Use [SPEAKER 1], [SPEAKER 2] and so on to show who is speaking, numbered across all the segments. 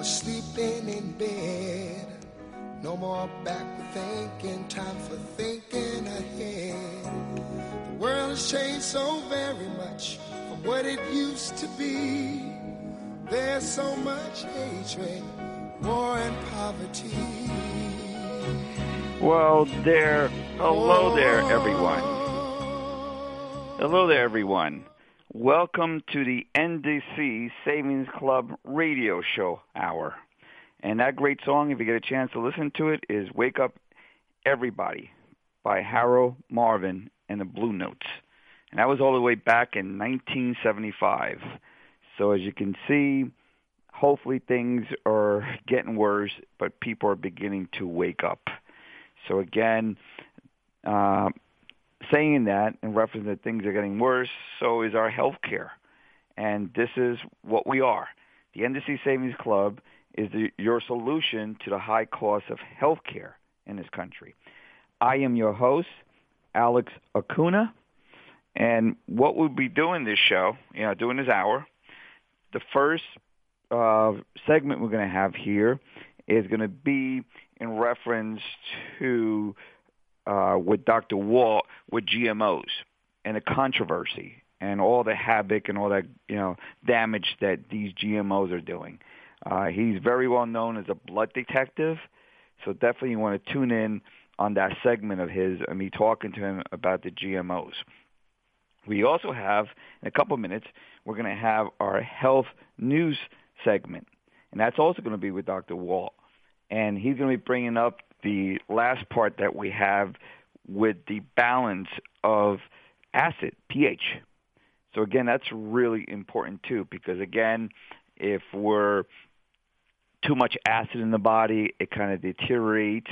[SPEAKER 1] Wake up, everybody, no more sleeping in bed. No more backward thinking, time for thinking ahead. The world has changed so very much from what it used to be. There's so much hatred, war, and poverty.
[SPEAKER 2] Well, there. Hello there, everyone. Hello there, everyone. Welcome to the NDC Savings Club radio show hour. And that great song, if you get a chance to listen to it, is Wake Up Everybody by Harold Melvin and the Blue Notes. And that was all the way back in 1975. So as you can see, hopefully things are getting worse, but people are beginning to wake up. So again, uh, saying that in reference that things are getting worse, so is our health care. And this is what we are. The NDC Savings Club is the, your solution to the high cost of health care in this country. I am your host, Alex Acuna, and what we'll be doing this show, you know, doing this hour, the first uh, segment we're going to have here is going to be in reference to uh, with Dr. Walt with GMOs and the controversy and all the havoc and all that you know damage that these GMOs are doing. Uh, he's very well known as a blood detective, so definitely you want to tune in on that segment of his and me talking to him about the GMOs. We also have in a couple minutes we're going to have our health news segment, and that's also going to be with Dr. Walt, and he's going to be bringing up the last part that we have with the balance of acid, pH. So again, that's really important too, because again, if we're too much acid in the body, it kind of deteriorates,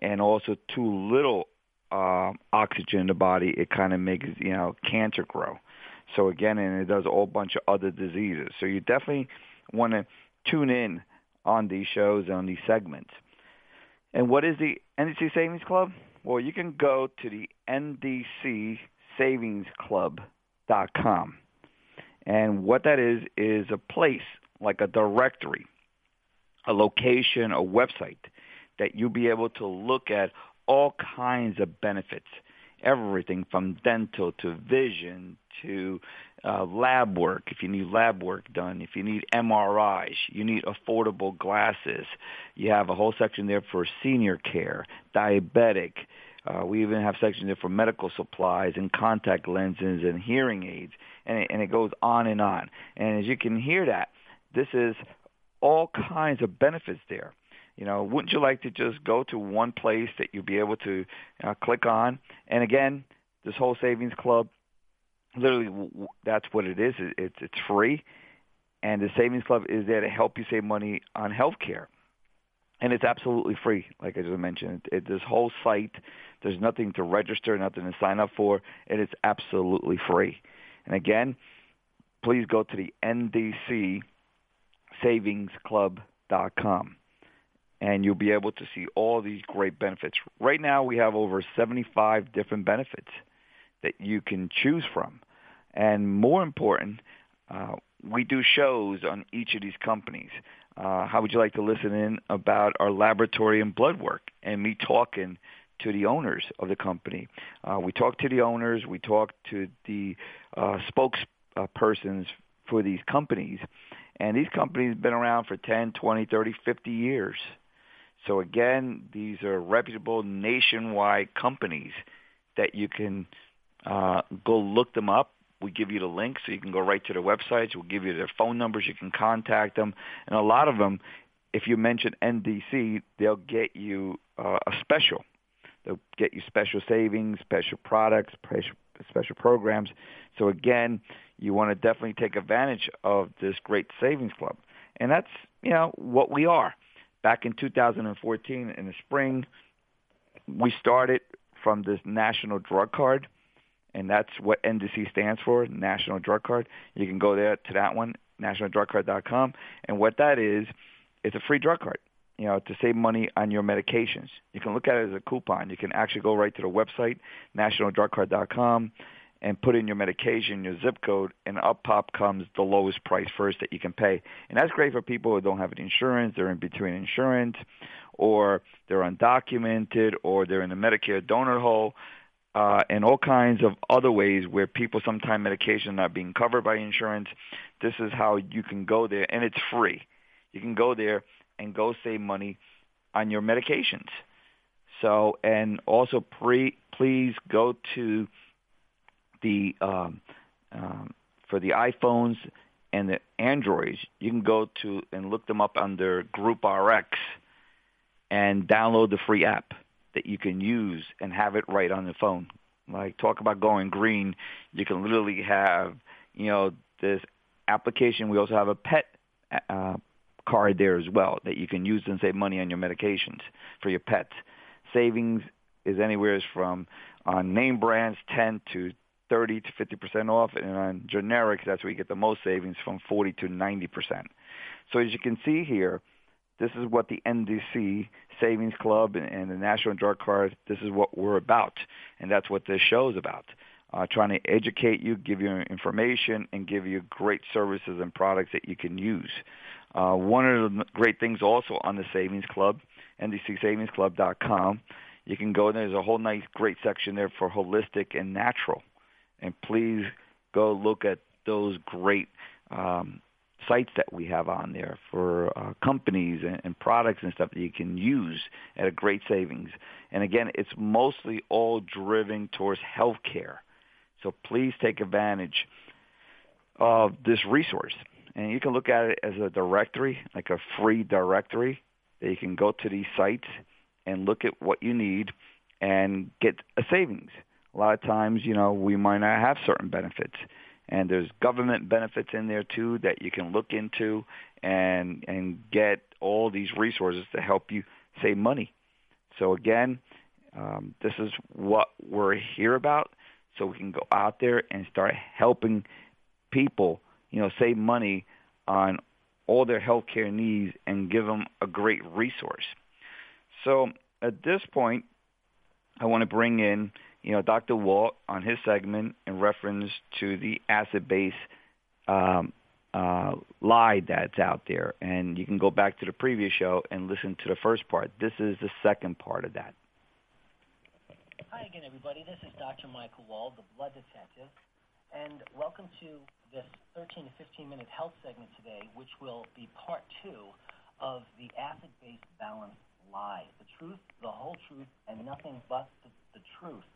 [SPEAKER 2] and also too little uh, oxygen in the body, it kind of makes you know cancer grow. So again, and it does a whole bunch of other diseases. So you definitely want to tune in on these shows on these segments. And what is the NDC Savings Club? Well, you can go to the ndcsavingsclub.com. And what that is, is a place, like a directory, a location, a website that you'll be able to look at all kinds of benefits, everything from dental to vision to uh, lab work, if you need lab work done, if you need MRIs, you need affordable glasses. You have a whole section there for senior care, diabetic. Uh, we even have sections there for medical supplies and contact lenses and hearing aids, and it, and it goes on and on. And as you can hear that, this is all kinds of benefits there. You know, wouldn't you like to just go to one place that you'll be able to uh, click on? And again, this whole savings club literally that's what it is. It's it's free, and the savings club is there to help you save money on health care, and it's absolutely free. Like I just mentioned, it, this whole site, there's nothing to register, nothing to sign up for, and it's absolutely free. And again, please go to the NDC ndcsavingsclub.com and you'll be able to see all these great benefits. Right now, we have over 75 different benefits that you can choose from. And more important, uh, we do shows on each of these companies. Uh, how would you like to listen in about our laboratory and blood work and me talking to the owners of the company? Uh, we talk to the owners. We talk to the uh, spokespersons for these companies. And these companies have been around for 10, 20, 30, 50 years. So again, these are reputable nationwide companies that you can uh, go look them up. We give you the link so you can go right to their websites. We'll give you their phone numbers. You can contact them. And a lot of them, if you mention NDC, they'll get you uh, a special. They'll get you special savings, special products, special, special programs. So again, you want to definitely take advantage of this great savings club. And that's, you know, what we are. Back in 2014 in the spring, we started from this national drug card and that's what NDC stands for, National Drug Card. You can go there to that one, nationaldrugcard.com, and what that is, it's a free drug card. You know, to save money on your medications. You can look at it as a coupon. You can actually go right to the website, nationaldrugcard.com, and put in your medication, your zip code, and up pop comes the lowest price first that you can pay. And that's great for people who don't have insurance, they're in between insurance, or they're undocumented, or they're in the Medicare donut hole, uh, and all kinds of other ways where people sometimes medication are not being covered by insurance. This is how you can go there, and it's free. You can go there and go save money on your medications. So, and also pre, please go to the um, um, for the iPhones and the Androids. You can go to and look them up under Group RX and download the free app that you can use and have it right on the phone. Like talk about going green, you can literally have you know this application. We also have a pet uh, card there as well that you can use and save money on your medications for your pets. Savings is anywhere from on name brands 10 to 30 to 50 percent off, and on generics that's where you get the most savings from 40 to 90 percent. So as you can see here, this is what the NDC Savings Club and, and the National Drug Card. This is what we're about, and that's what this show is about. Uh, trying to educate you, give you information, and give you great services and products that you can use. Uh, one of the great things also on the Savings Club, ndcsavingsclub.com, you can go there. There's a whole nice, great section there for holistic and natural. And please go look at those great um, sites that we have on there for uh, companies and, and products and stuff that you can use at a great savings. And again, it's mostly all driven towards healthcare. So please take advantage of this resource and you can look at it as a directory, like a free directory that you can go to these sites and look at what you need and get a savings. A lot of times, you know, we might not have certain benefits. And there's government benefits in there too that you can look into and and get all these resources to help you save money. So again, um, this is what we're here about. So we can go out there and start helping people you know, save money on all their healthcare needs and give them a great resource. So at this point, I want to bring in, you know, Dr. Walt on his segment in reference to the acid-base um, uh, lie that's out there. And you can go back to the previous show and listen to the first part. This is the second part of that.
[SPEAKER 3] Hi again, everybody. This is Dr. Michael Wald, the blood detective, and welcome to this 13 to 15 minute health segment today, which will be part two of the acid-base balance lie. The truth, the whole truth, and nothing but the, the truth.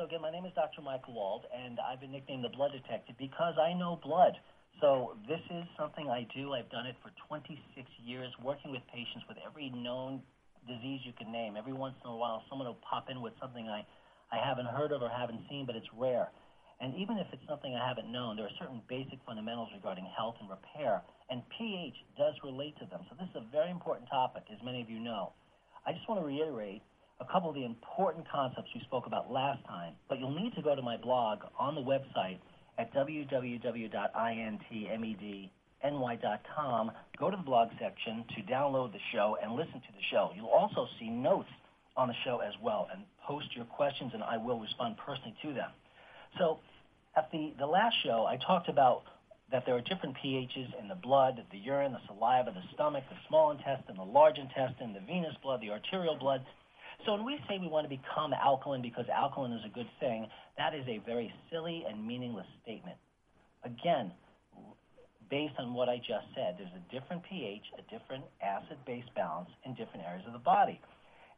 [SPEAKER 3] So again, my name is Dr. Michael Wald, and I've been nicknamed the Blood Detective because I know blood. So this is something I do. I've done it for 26 years, working with patients with every known disease you can name. Every once in a while, someone will pop in with something I, I haven't heard of or haven't seen, but it's rare. And even if it's something I haven't known, there are certain basic fundamentals regarding health and repair, and pH does relate to them. So this is a very important topic, as many of you know. I just want to reiterate a couple of the important concepts we spoke about last time, but you'll need to go to my blog on the website at www.intmedny.com. Go to the blog section to download the show and listen to the show. You'll also see notes on the show as well, and post your questions, and I will respond personally to them. So at the, the last show, I talked about that there are different pHs in the blood, the urine, the saliva, the stomach, the small intestine, the large intestine, the venous blood, the arterial blood. So when we say we want to become alkaline because alkaline is a good thing, that is a very silly and meaningless statement. Again, based on what I just said, there's a different pH, a different acid-base balance in different areas of the body.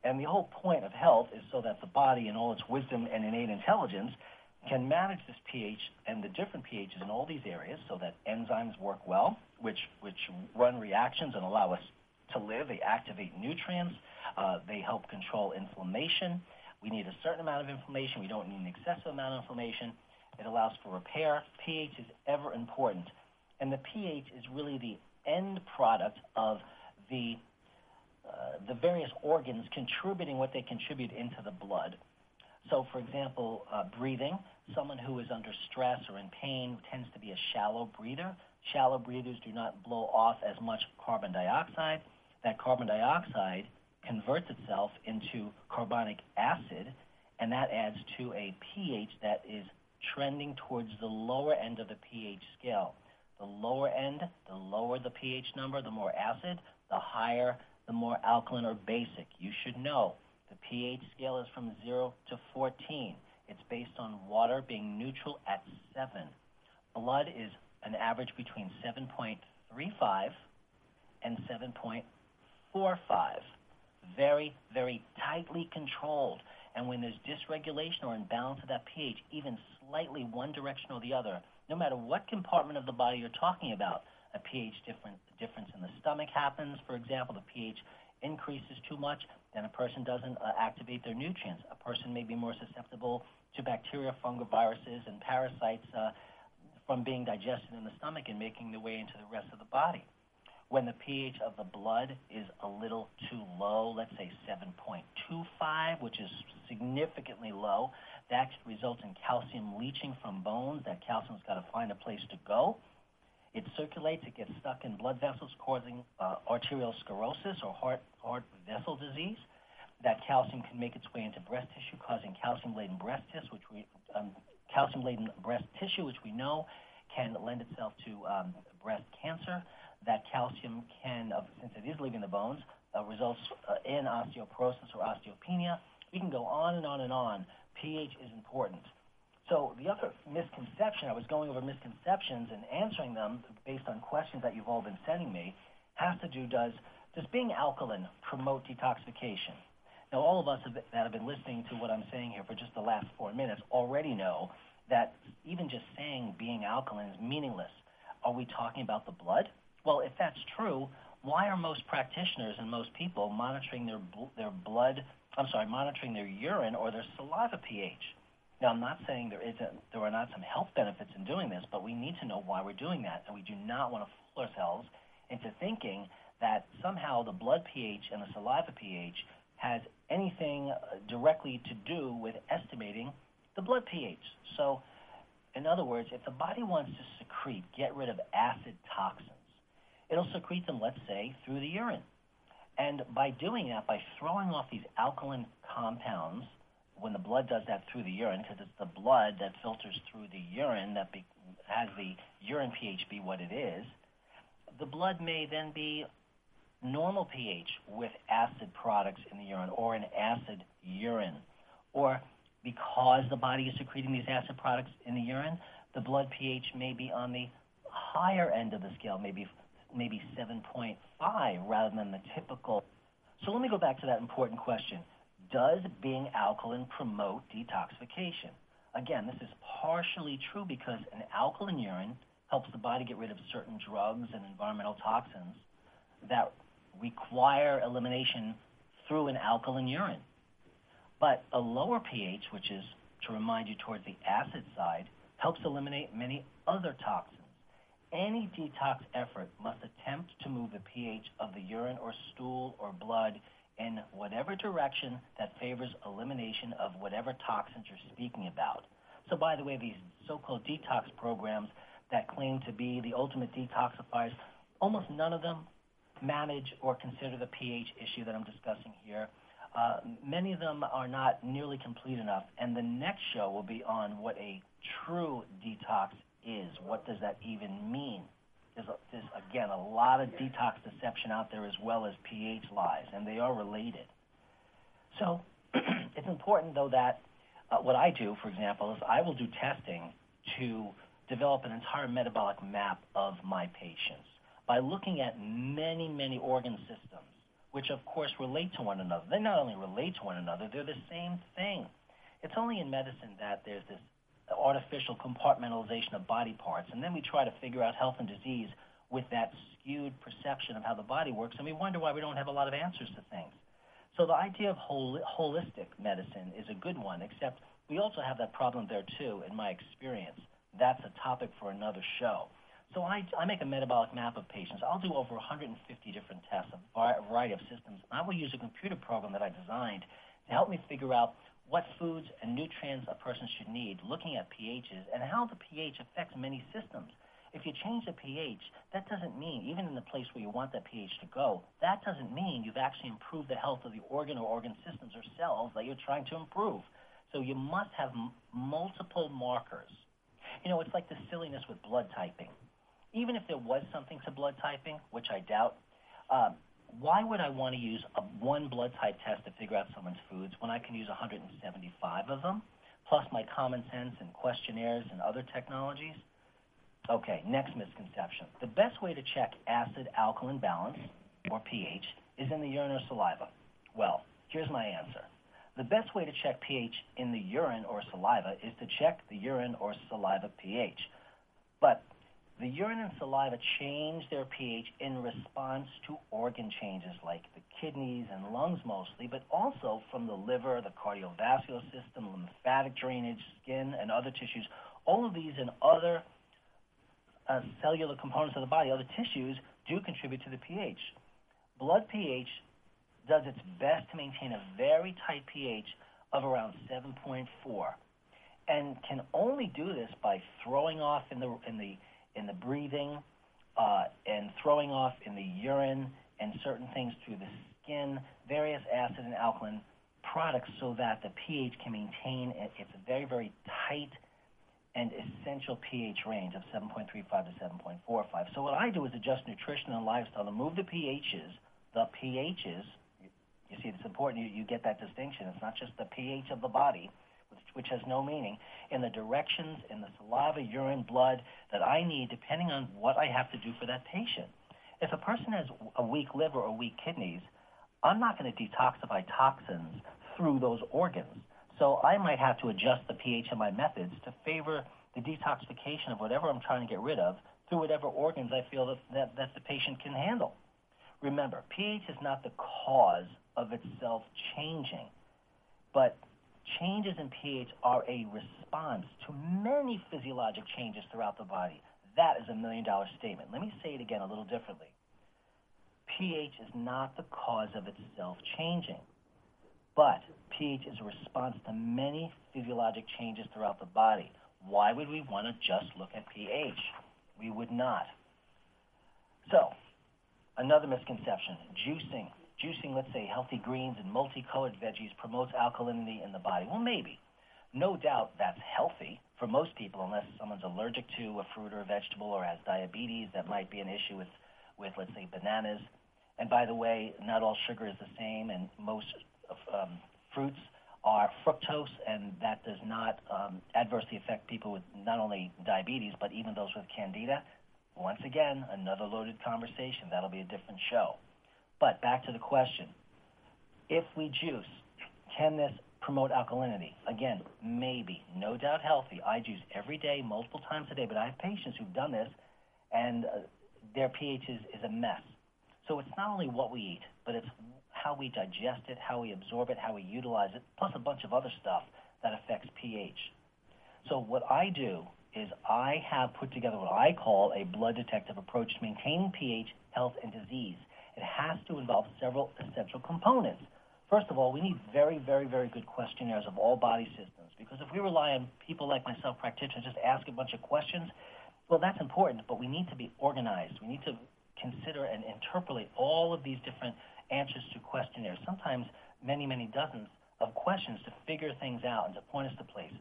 [SPEAKER 3] And the whole point of health is so that the body, in all its wisdom and innate intelligence, can manage this pH and the different pHs in all these areas so that enzymes work well, which, which run reactions and allow us to live. They activate nutrients. Uh, they help control inflammation. We need a certain amount of inflammation. We don't need an excessive amount of inflammation. It allows for repair. pH is ever important. And the pH is really the end product of the, uh, the various organs contributing what they contribute into the blood. So, for example, uh, breathing, someone who is under stress or in pain tends to be a shallow breather. Shallow breathers do not blow off as much carbon dioxide. That carbon dioxide converts itself into carbonic acid, and that adds to a pH that is trending towards the lower end of the pH scale. The lower end, the lower the pH number, the more acid, the higher, the more alkaline or basic. You should know the pH scale is from 0 to 14. It's based on water being neutral at 7. Blood is an average between 7.35 and 7.45. Very, very tightly controlled. And when there's dysregulation or imbalance of that pH, even slightly one direction or the other, no matter what compartment of the body you're talking about, a pH difference, difference in the stomach happens. For example, the pH increases too much, then a person doesn't uh, activate their nutrients. A person may be more susceptible to bacteria, fungal viruses, and parasites uh, from being digested in the stomach and making their way into the rest of the body. When the pH of the blood is a little too low, let's say 7.25, which is significantly low, that results in calcium leaching from bones. That calcium's got to find a place to go. It circulates, it gets stuck in blood vessels, causing uh, arteriosclerosis or heart, heart vessel disease. That calcium can make its way into breast tissue, causing calcium-laden breast tissue, which we um, calcium-laden breast tissue, which we know can lend itself to um, breast cancer. That calcium can, uh, since it is leaving the bones, uh, results uh, in osteoporosis or osteopenia. We can go on and on and on. pH is important. So the other misconception, I was going over misconceptions and answering them based on questions that you've all been sending me, has to do, does, does being alkaline promote detoxification? Now, all of us have, that have been listening to what I'm saying here for just the last four minutes already know that even just saying being alkaline is meaningless. Are we talking about the blood? Well, if that's true, why are most practitioners and most people monitoring their, their blood, I'm sorry, monitoring their urine or their saliva pH? Now, I'm not saying there isn't, there are not some health benefits in doing this, but we need to know why we're doing that, and we do not want to fool ourselves into thinking that somehow the blood pH and the saliva pH has anything uh, directly to do with estimating the blood pH. So, in other words, if the body wants to secrete, get rid of acid toxins, it'll secrete them, let's say, through the urine. And by doing that, by throwing off these alkaline compounds when the blood does that through the urine, because it's the blood that filters through the urine that be, has the urine pH be what it is, the blood may then be normal pH with acid products in the urine or an acid urine. Or because the body is secreting these acid products in the urine, the blood pH may be on the higher end of the scale, maybe maybe 7.5 rather than the typical. So let me go back to that important question does being alkaline promote detoxification? Again, this is partially true because an alkaline urine helps the body get rid of certain drugs and environmental toxins that require elimination through an alkaline urine. But a lower pH, which is to remind you towards the acid side, helps eliminate many other toxins. Any detox effort must attempt to move the pH of the urine or stool or blood in whatever direction that favors elimination of whatever toxins you're speaking about. So, by the way, these so called detox programs that claim to be the ultimate detoxifiers, almost none of them manage or consider the pH issue that I'm discussing here. Uh, many of them are not nearly complete enough, and the next show will be on what a true detox is. What does that even mean? there's, a, there's again a lot of detox deception out there as well as pH lies, and they are related. So it's important though that uh, what I do, for example, is I will do testing to develop an entire metabolic map of my patients by looking at many, many organ systems, which of course relate to one another. They not only relate to one another, they're the same thing. It's only in medicine that there's this artificial compartmentalization of body parts. And then we try to figure out health and disease with that skewed perception of how the body works, and we wonder why we don't have a lot of answers to things. So the idea of hol- holistic medicine is a good one, except we also have that problem there too, in my experience. That's a topic for another show. So I, I make a metabolic map of patients. I'll do over 150 different tests, a variety of systems. I will use a computer program that I designed to help me figure out what foods and nutrients a person should need, looking at pHs and how the pH affects many systems. If you change the pH, that doesn't mean, even in the place where you want that pH to go, that doesn't mean you've actually improved the health of the organ or organ systems or cells that you're trying to improve. So you must have m- multiple markers. You know, it's like the silliness with blood typing. Even if there was something to blood typing, which I doubt, um, why would I want to use a, one blood type test to figure out someone's foods when I can use 175 of them, plus my common sense and questionnaires and other technologies? Okay, next misconception. The best way to check acid alkaline balance, or pH, is in the urine or saliva. Well, here's my answer. The best way to check pH in the urine or saliva is to check the urine or saliva pH. But the urine and saliva change their pH in response to organ changes like the kidneys and lungs mostly, but also from the liver, the cardiovascular system, lymphatic drainage, skin, and other tissues. All of these and other uh, cellular components of the body, other tissues, do contribute to the pH. Blood pH does its best to maintain a very tight pH of around 7.4 and can only do this by throwing off in the in the in the breathing uh, and throwing off in the urine and certain things through the skin, various acid and alkaline products so that the pH can maintain its very, very tight and essential pH range of 7.35 to 7.45. So what I do is adjust nutrition and lifestyle to move the pHs, the pHs, you see it's important you, you get that distinction. It's not just the pH of the body, which has no meaning, in the directions in the saliva, urine, blood that I need depending on what I have to do for that patient. If a person has a weak liver or weak kidneys, I'm not going to detoxify toxins through those organs. So I might have to adjust the pH of my methods to favor the detoxification of whatever I'm trying to get rid of through whatever organs I feel that, that, that the patient can handle. Remember, pH is not the cause of itself changing, but changes in pH are a response to many physiologic changes throughout the body. That is a million dollar statement. Let me say it again a little differently. pH is not the cause of itself changing. But pH is a response to many physiologic changes throughout the body. Why would we want to just look at pH? We would not. So, another misconception juicing. Juicing, let's say, healthy greens and multicolored veggies promotes alkalinity in the body. Well, maybe. No doubt that's healthy for most people, unless someone's allergic to a fruit or a vegetable or has diabetes. That might be an issue with, with let's say, bananas. And by the way, not all sugar is the same, and most um, fruits are fructose, and that does not um, adversely affect people with not only diabetes, but even those with candida. Once again, another loaded conversation. That'll be a different show. But back to the question. If we juice, can this promote alkalinity? Again, maybe. No doubt healthy. I juice every day, multiple times a day, but I have patients who've done this, and uh, their pH is, is a mess. So it's not only what we eat, but it's how we digest it, how we absorb it, how we utilize it, plus a bunch of other stuff that affects pH. So what I do is I have put together what I call a blood detective approach to maintaining pH, health, and disease. It has to involve several essential components. First of all, we need very, very, very good questionnaires of all body systems because if we rely on people like myself, practitioners, just ask a bunch of questions, well, that's important, but we need to be organized. We need to consider and interpolate all of these different answers to questionnaires, sometimes many, many dozens of questions to figure things out and to point us to places.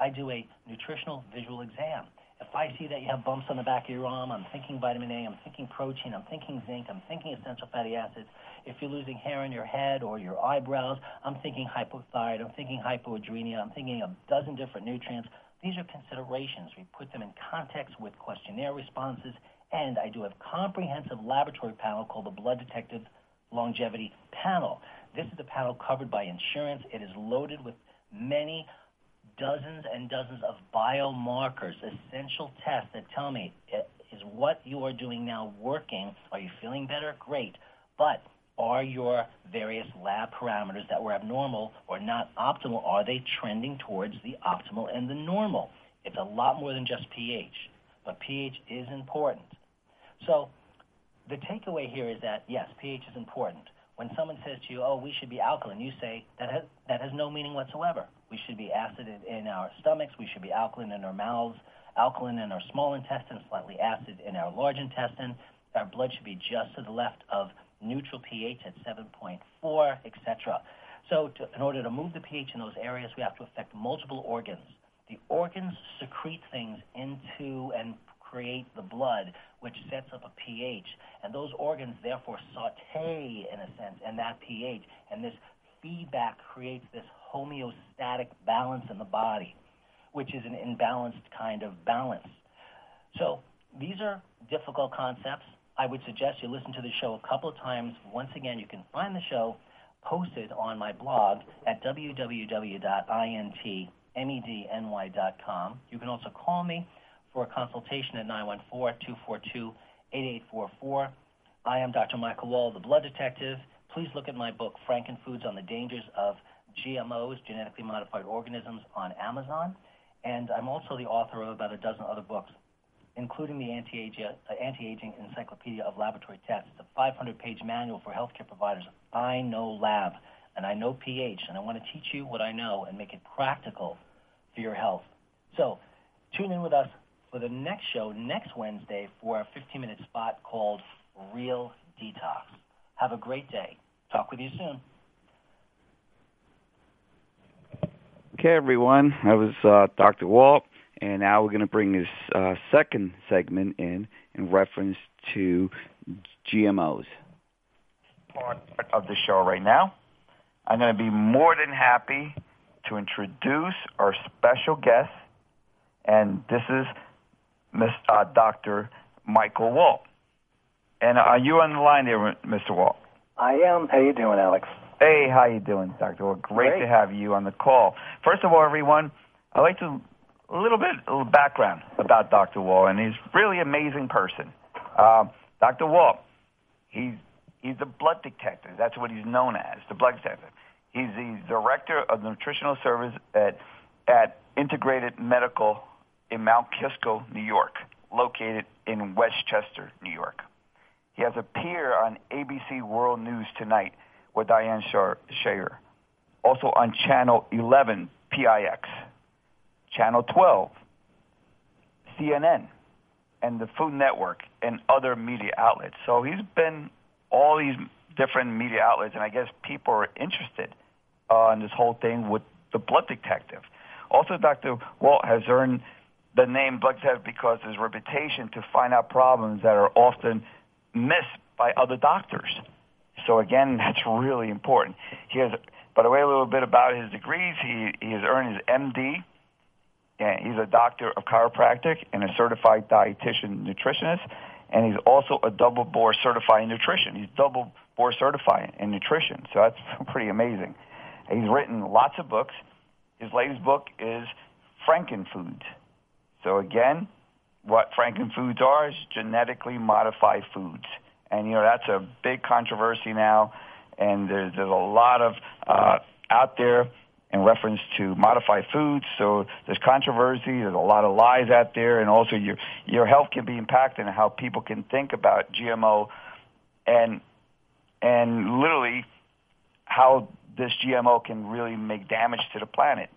[SPEAKER 3] I do a nutritional visual exam. If I see that you have bumps on the back of your arm, I'm thinking vitamin A, I'm thinking protein, I'm thinking zinc, I'm thinking essential fatty acids. If you're losing hair in your head or your eyebrows, I'm thinking hypothyroid, I'm thinking hypoadrenia, I'm thinking a dozen different nutrients. These are considerations. We put them in context with questionnaire responses, and I do have a comprehensive laboratory panel called the Blood Detective longevity panel. This is a panel covered by insurance. It is loaded with many dozens and dozens of biomarkers, essential tests that tell me eh, is what you are doing now working? Are you feeling better? Great. But are your various lab parameters that were abnormal or not optimal, are they trending towards the optimal and the normal? It's a lot more than just pH, but pH is important. So the takeaway here is that yes, pH is important. When someone says to you, "Oh, we should be alkaline," you say that has, that has no meaning whatsoever. We should be acid in our stomachs. We should be alkaline in our mouths, alkaline in our small intestine, slightly acid in our large intestine. Our blood should be just to the left of neutral pH at 7.4, etc. So to, in order to move the pH in those areas, we have to affect multiple organs. The organs secrete things into and create the blood, which sets up a pH. And those organs therefore saute, in a sense, in that pH. And this feedback creates this homeostatic balance in the body, which is an imbalanced kind of balance. So these are difficult concepts. I would suggest you listen to the show a couple of times. Once again, you can find the show posted on my blog at www.intmedny.com. You can also call me for a consultation at 914-242-8844. I am Dr. Michael Wald, the blood detective. Please look at my book, Frankenfoods on the Dangers of GMOs, Genetically Modified Organisms, on Amazon. And I'm also the author of about a dozen other books including the uh, Anti-Aging Encyclopedia of Laboratory Tests. A 500-page manual for healthcare providers. I know lab, and I know pH, and I want to teach you what I know and make it practical for your health. So tune in with us for the next show next Wednesday for a 15-minute spot called Real Detox. Have a great day. Talk with you soon.
[SPEAKER 2] Okay, everyone. That was uh, Dr. Walt. And now we're going to bring this uh, second segment in in reference to GMOs. Part of the show right now. I'm going to be more than happy to introduce our special guest, and this is Mr. Uh, Dr. Michael Walt. And are you on the line there, Mr. Walt?
[SPEAKER 4] I am. How you doing, Alex?
[SPEAKER 2] Hey, how you doing, Dr. Walt? Great,
[SPEAKER 4] Great.
[SPEAKER 2] to have you on the call. First of all, everyone, I'd like to a little bit of background about Dr. Wald, and he's a really amazing person. Um, Dr. Wald, he's he's a blood detective. That's what he's known as, the blood detective. He's the director of the nutritional service at at Integrated Medical in Mount Kisco, New York, located in Westchester, New York. He has appeared on ABC World News Tonight with Diane Sawyer, also on Channel 11 PIX Channel 12, CNN, and the Food Network, and other media outlets. So he's been all these different media outlets, and I guess people are interested uh, in this whole thing with the blood detective. Also, Dr. Walt has earned the name blood detective because of his reputation to find out problems that are often missed by other doctors. So again, that's really important. He has, by the way, a little bit about his degrees. He, he has earned his MD and he's a doctor of chiropractic and a certified dietitian nutritionist, and he's also a double board certified in nutrition. He's double board certified in nutrition, so that's pretty amazing. He's written lots of books. His latest book is Frankenfoods. So again, what Frankenfoods are is genetically modified foods, and you know that's a big controversy now, and there's there's a lot of uh, out there in reference to modified foods. So there's controversy. There's a lot of lies out there, and also your your health can be impacted and how people can think about GMO, and and literally how this GMO can really make damage to the planet.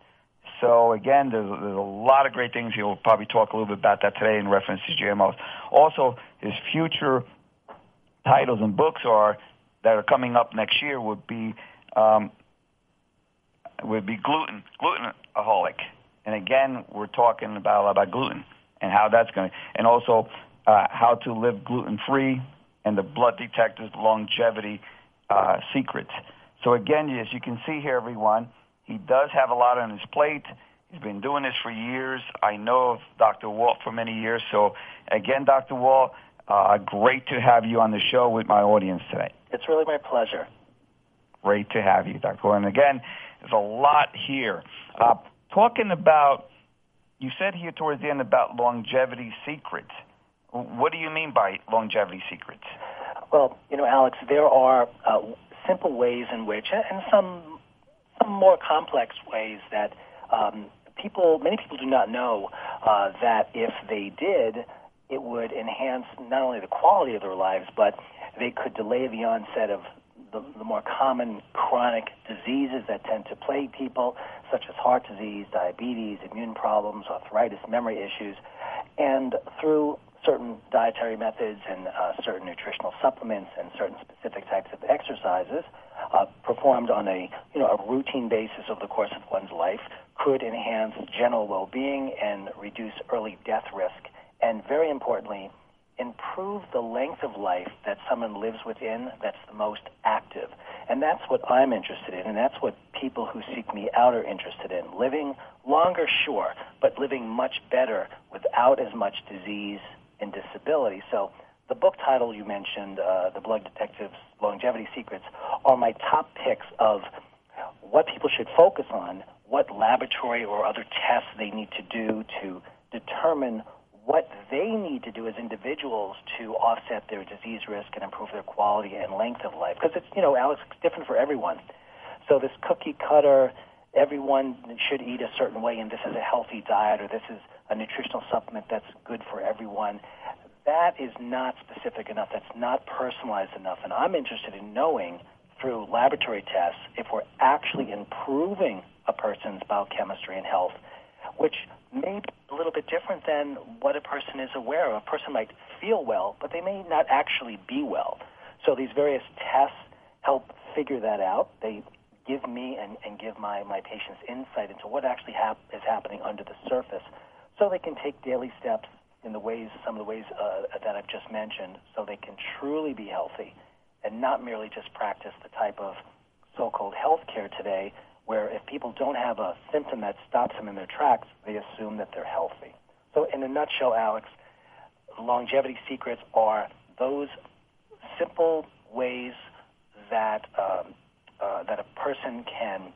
[SPEAKER 2] So again, there's, there's a lot of great things. He'll probably talk a little bit about that today in reference to GMOs. Also, his future titles and books are that are coming up next year would be um, would be gluten, glutenaholic. And again, we're talking about about gluten and how that's going to, and also uh, how to live gluten free and the blood detective's longevity uh, secrets. So again, as you can see here, everyone, he does have a lot on his plate. He's been doing this for years. I know of Dr. Walt for many years. So again, Dr. Walt, uh, great to have you on the show with my audience today.
[SPEAKER 4] It's really my pleasure.
[SPEAKER 2] Great to have you, Dr. Walt. And again, there's a lot here. Uh, talking about, you said here towards the end about longevity secrets. What do you mean by longevity secrets?
[SPEAKER 4] Well, you know, Alex, there are uh, simple ways in which, and some some more complex ways that um, people, many people do not know uh, that if they did, it would enhance not only the quality of their lives, but they could delay the onset of the, the more common chronic diseases that tend to plague people, such as heart disease, diabetes, immune problems, arthritis, memory issues. And through
[SPEAKER 3] certain dietary methods and uh, certain nutritional supplements and certain specific types of exercises uh, performed on a you know a routine basis over the course of one's life could enhance general well-being and reduce early death risk, and very importantly, improve the length of life that someone lives within that's the most active. And that's what I'm interested in, and that's what people who seek me out are interested in. Living longer, sure, but living much better without as much disease and disability. So the book title you mentioned, uh, The Blood Detective's Longevity Secrets, are my top picks of what people should focus on, what laboratory or other tests they need to do to determine what they need to do as individuals to offset their disease risk and improve their quality and length of life. Because it's, you know, Alex, it's different for everyone. So this cookie cutter, everyone should eat a certain way, and this is a healthy diet, or this is a nutritional supplement that's good for everyone. That is not specific enough. That's not personalized enough. And I'm interested in knowing through laboratory tests if we're actually improving a person's biochemistry and health, which may be a little bit different than what a person is aware of. A person might feel well, but they may not actually be well. So these various tests help figure that out. They give me and, and give my, my patients insight into what actually hap- is happening under the surface so they can take daily steps in the ways, some of the ways uh, that I've just mentioned, so they can truly be healthy and not merely just practice the type of so-called health care today where if people don't have a symptom that stops them in their tracks, they assume that they're healthy. So, in a nutshell, Alex, longevity secrets are those simple ways that um, uh, that a person can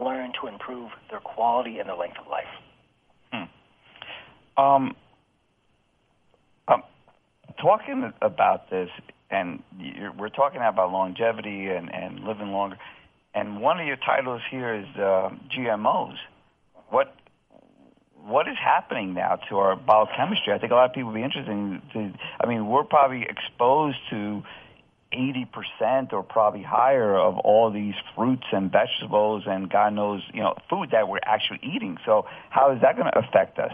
[SPEAKER 3] learn to improve their quality and their length of life.
[SPEAKER 2] Um, um, talking about this, and we're talking about longevity and, and living longer. And one of your titles here is uh, GMOs. What what is happening now to our biochemistry? I think a lot of people would be interested in. To, I mean, we're probably exposed to 80% or probably higher of all these fruits and vegetables and God knows, you know, food that we're actually eating. So how is that going to affect us?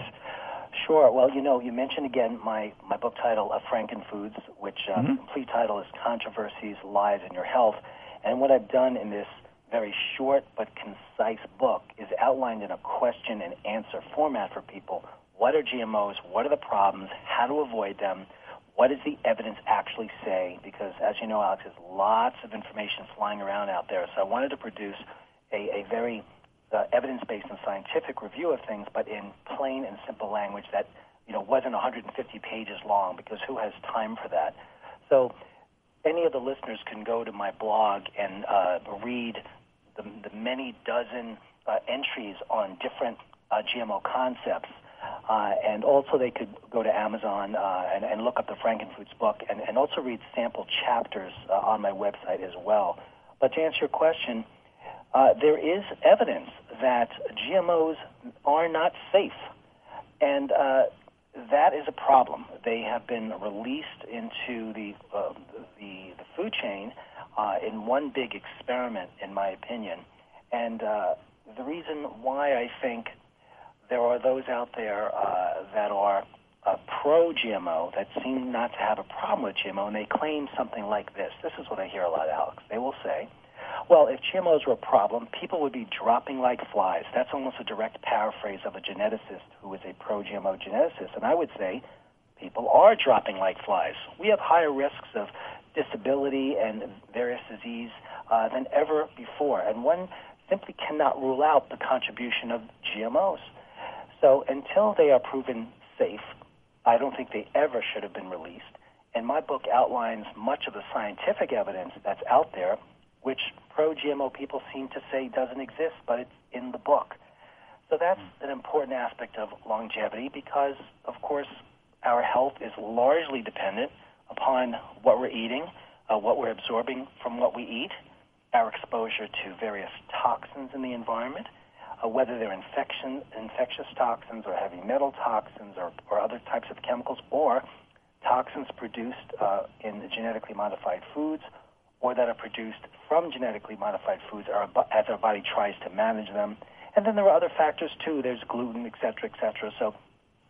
[SPEAKER 3] Sure. Well, you know, you mentioned again my, my book title, of Frankenfoods, which uh, mm-hmm. complete title is Controversies, Lies, and Your Health. And what I've done in this very short but concise book is outlined in a question and answer format for people. What are GMOs? What are the problems? How to avoid them? What does the evidence actually say? Because, as you know, Alex, there's lots of information flying around out there. So I wanted to produce a, a very evidence-based and scientific review of things, but in plain and simple language that you know wasn't 150 pages long. Because who has time for that? So any of the listeners can go to my blog and uh, read the, the many dozen uh, entries on different uh, GMO concepts. Uh, and also, they could go to Amazon uh, and, and, look up the Frankenfoods book and, and also read sample chapters uh, on my website as well. But to answer your question, uh, there is evidence that GMOs are not safe. And uh, that is a problem. They have been released into the, uh, the, the, food chain uh, in one big experiment, in my opinion. And uh, the reason why I think there are those out there uh, that are pro GMO that seem not to have a problem with GMO, and they claim something like this. This is what I hear a lot, Alex. They will say, well, if GMOs were a problem, people would be dropping like flies. That's almost a direct paraphrase of a geneticist who is a pro GMO geneticist. And I would say people are dropping like flies. We have higher risks of disability and various disease uh, than ever before. And one simply cannot rule out the contribution of GMOs. So until they are proven safe, I don't think they ever should have been released. And my book outlines much of the scientific evidence that's out there which pro GMO people seem to say doesn't exist, but it's in the book. So that's an important aspect of longevity because, of course, our health is largely dependent upon what we're eating, uh, what we're absorbing from what we eat, our exposure to various toxins in the environment, uh, whether they're infection, infectious toxins or heavy metal toxins or, or other types of chemicals, or toxins produced uh, in genetically modified foods or that are produced from genetically modified foods are, as our body tries to manage them. And then there are other factors too. There's gluten, et cetera, et cetera. So,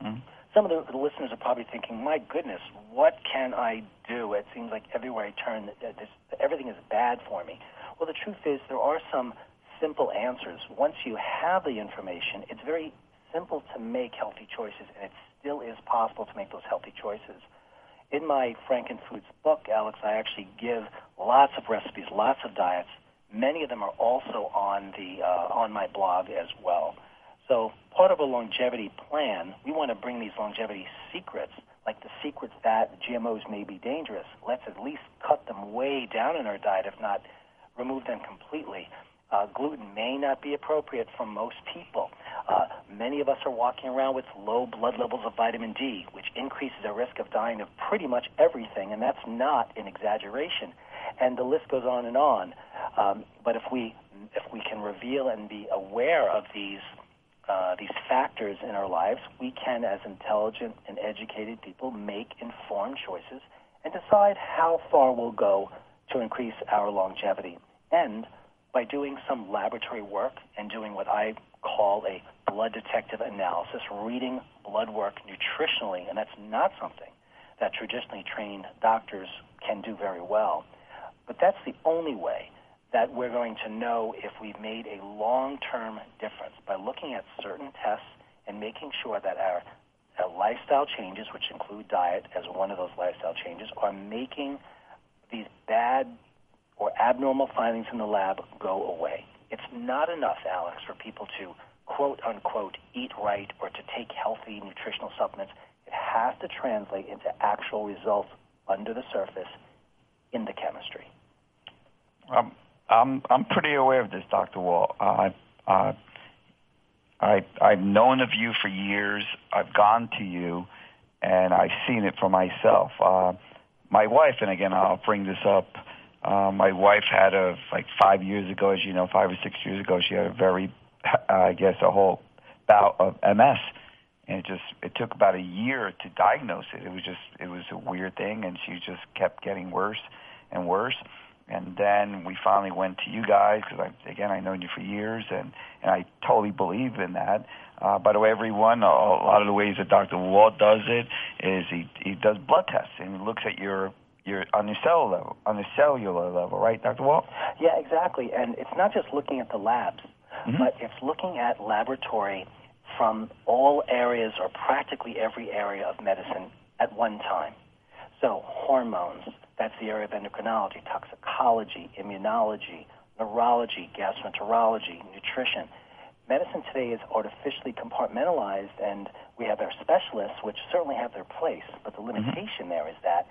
[SPEAKER 3] mm. some of the, the listeners are probably thinking, my goodness, what can I do? It seems like everywhere I turn, this, everything is bad for me. Well, the truth is, there are some simple answers. Once you have the information, it's very simple to make healthy choices, and it still is possible to make those healthy choices. In my Frankenfoods book, Alex, I actually give lots of recipes, lots of diets. Many of them are also on the uh, on my blog as well. So part of a longevity plan, we want to bring these longevity secrets, like the secrets that GMOs may be dangerous. Let's at least cut them way down in our diet, if not remove them completely. Uh, gluten may not be appropriate for most people. Uh, many of us are walking around with low blood levels of vitamin D, which increases our risk of dying of pretty much everything, and that's not an exaggeration. And the list goes on and on. Um, but if we if we can reveal and be aware of these uh, these factors in our lives, we can, as intelligent and educated people, make informed choices and decide how far we'll go to increase our longevity. And by doing some laboratory work and doing what I call a blood detective analysis, reading blood work nutritionally, and that's not something that traditionally trained doctors can do very well. But that's the only way that we're going to know if we've made a long term difference by looking at certain tests and making sure that our, our lifestyle changes, which include diet as one of those lifestyle changes, are making these bad or abnormal findings in the lab go away. It's not enough, Alex, for people to quote unquote eat right or to take healthy nutritional supplements. It has to translate into actual results under the surface in the chemistry.
[SPEAKER 2] Um, I'm I'm pretty aware of this, Dr. Wald. Uh, I I've known of you for years. I've gone to you, and I've seen it for myself. Uh, my wife, and again, I'll bring this up. Uh, my wife had a like five years ago, as you know, five or six years ago, she had a very, I guess, a whole bout of MS, and it just it took about a year to diagnose it. It was just it was a weird thing, and she just kept getting worse and worse and then we finally went to you guys because I, again I known you for years and and I totally believe in that. Uh, by the way, everyone, a, a lot of the ways that Dr. Wald does it is he he does blood tests and he looks at your your on your cellular level, on the cellular level, right, Dr. Wald?
[SPEAKER 3] Yeah, exactly. And it's not just looking at the labs, mm-hmm. but it's looking at laboratory from all areas or practically every area of medicine at one time. So hormones, that's the area of endocrinology, toxicology, immunology, neurology, gastroenterology, nutrition. Medicine today is artificially compartmentalized, and we have our specialists, which certainly have their place. But the mm-hmm. limitation mm-hmm. there is that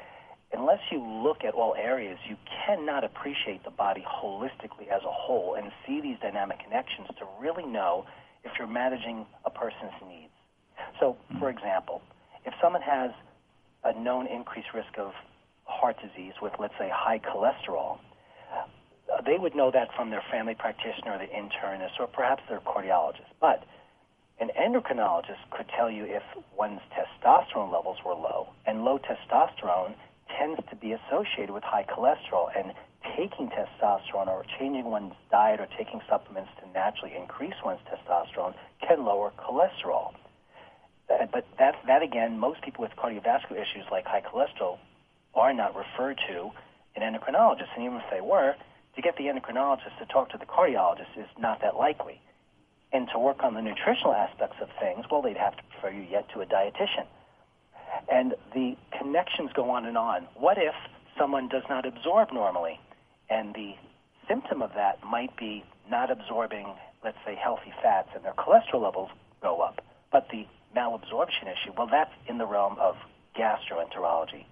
[SPEAKER 3] unless you look at all areas, you cannot appreciate the body holistically as a whole and see these dynamic connections to really know if you're managing a person's needs. So, for mm-hmm. example, if someone has a known increased risk of heart disease with, let's say, high cholesterol, uh, they would know that from their family practitioner, or the internist, or perhaps their cardiologist. But an endocrinologist could tell you if one's testosterone levels were low, and low testosterone tends to be associated with high cholesterol. And taking testosterone or changing one's diet or taking supplements to naturally increase one's testosterone can lower cholesterol. But that, that again, most people with cardiovascular issues like high cholesterol are not referred to an endocrinologist. And even if they were, to get the endocrinologist to talk to the cardiologist is not that likely. And to work on the nutritional aspects of things, well, they'd have to refer you yet to a dietitian. And the connections go on and on. What if someone does not absorb normally? And the symptom of that might be not absorbing, let's say, healthy fats, and their cholesterol levels go up. But the malabsorption issue, well, that's in the realm of gastroenterology.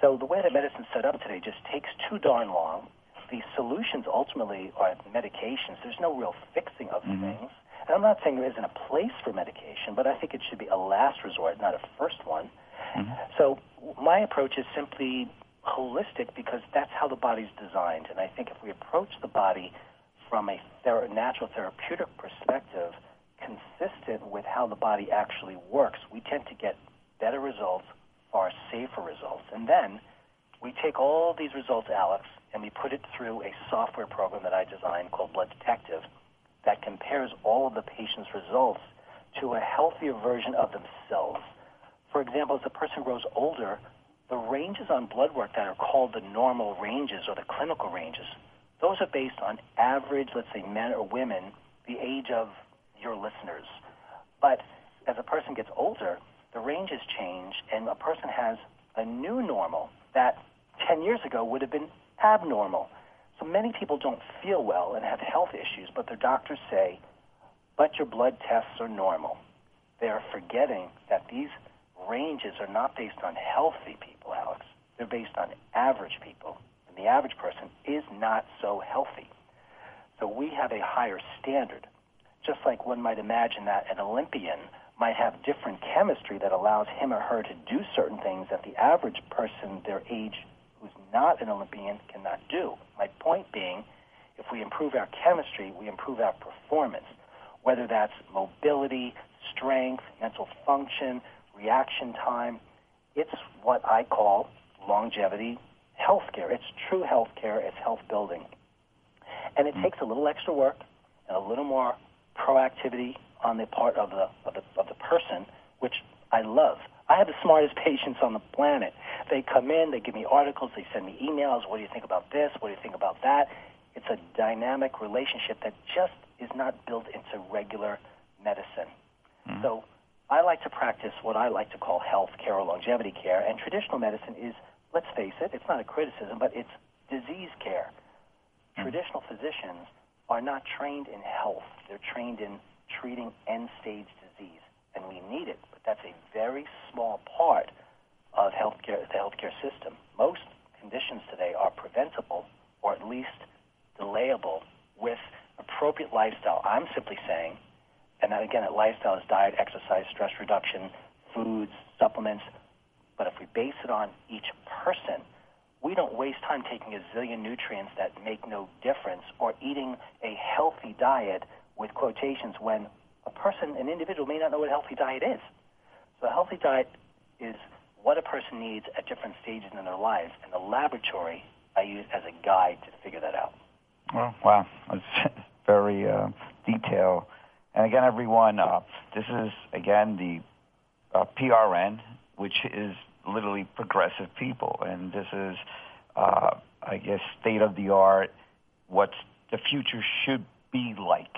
[SPEAKER 3] So the way that medicine's set up today just takes too darn long. The solutions ultimately are medications. There's no real fixing of mm-hmm. things. And I'm not saying there isn't a place for medication, but I think it should be a last resort, not a first one. Mm-hmm. So my approach is simply holistic because that's how the body's designed. And I think if we approach the body from a thera- natural therapeutic perspective, consistent with how the body actually works, we tend to get better results far safer results. And then we take all these results, Alex, and we put it through a software program that I designed called Blood Detective that compares all of the patient's results to a healthier version of themselves. For example, as a person grows older, the ranges on blood work that are called the normal ranges or the clinical ranges, those are based on average, let's say, men or women, the age of your listeners. But as a person gets older, the ranges change, and a person has a new normal that 10 years ago would have been abnormal. So many people don't feel well and have health issues, but their doctors say, but your blood tests are normal. They are forgetting that these ranges are not based on healthy people, Alex. They're based on average people. And the average person is not so healthy. So we have a higher standard. Just like one might imagine that an Olympian might have different chemistry that allows him or her to do certain things that the average person their age not an Olympian cannot do. My point being, if we improve our chemistry, we improve our performance, whether that's mobility, strength, mental function, reaction time. It's what I call longevity healthcare. It's true healthcare. It's health building. And it mm takes a little extra work and a little more proactivity on the part of the, of the, of the person, which I love. I have the smartest patients on the planet. They come in, they give me articles, they send me emails. What do you think about this? What do you think about that? It's a dynamic relationship that just is not built into regular medicine. Mm-hmm. So I like to practice what I like to call health care or longevity care, and traditional medicine is, let's face it, it's not a criticism, but it's disease care. Mm-hmm. Traditional physicians are not trained in health, they're trained in treating end stage disease, and we need it, but that's a very small part of healthcare, the healthcare system. Most conditions today are preventable or at least delayable with appropriate lifestyle. I'm simply saying, and that again, that lifestyle is diet, exercise, stress reduction, foods, supplements. But if we base it on each person, we don't waste time taking a zillion nutrients that make no difference or eating a healthy diet with quotations when a person, an individual, may not know what a healthy diet is. Healthy diet is what a person needs at different stages in their lives, and the laboratory I use as a guide to figure that out.
[SPEAKER 2] Well, wow, that's very uh, detailed. And again, everyone, uh, this is again the uh, PRN, which is literally progressive people, and this is, uh, I guess, state of the art. What the future should be like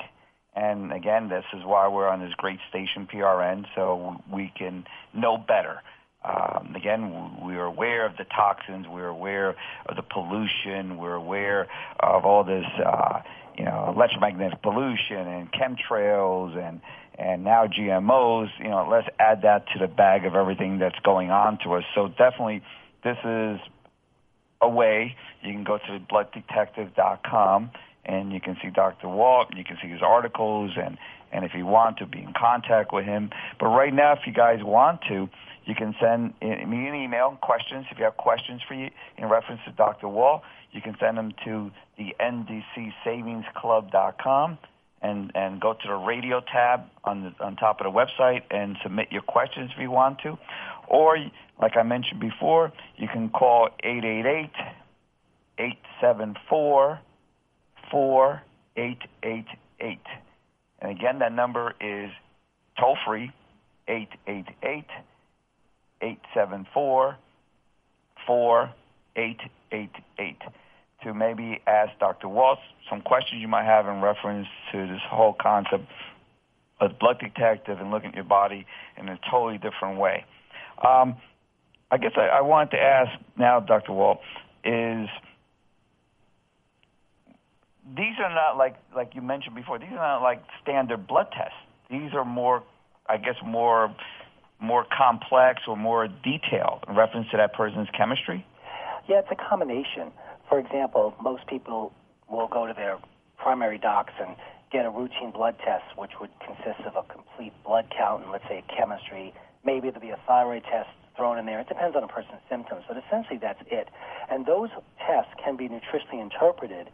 [SPEAKER 2] and again, this is why we're on this great station PRN, so we can know better. Um, again, we're aware of the toxins, we're aware of the pollution, we're aware of all this, uh, you know, electromagnetic pollution and chemtrails and and now GMOs. You know, let's add that to the bag of everything that's going on to us. So definitely, this is a way you can go to blooddetective.com and you can see Dr. Wald, and you can see his articles, and and if you want to be in contact with him. But right now, if you guys want to, you can send me an email questions. If you have questions for you in reference to Dr. Wald, you can send them to the ndcsavingsclub.com and and go to the radio tab on the on top of the website and submit your questions if you want to, or like I mentioned before, you can call 888 874 4888. And again, that number is toll free 888 874 4888 to maybe ask Dr. Waltz some questions you might have in reference to this whole concept of blood detective and looking at your body in a totally different way. Um, I guess I, I wanted to ask now, Dr. Wald, is – these are not like like you mentioned before. These are not like standard blood tests. These are more, I guess, more more complex or more detailed in reference to that person's chemistry.
[SPEAKER 3] Yeah, it's a combination. For example, most people will go to their primary docs and get a routine blood test, which would consist of a complete blood count and let's say chemistry. Maybe there'll be a thyroid test thrown in there. It depends on a person's symptoms, but essentially that's it. And those tests can be nutritionally interpreted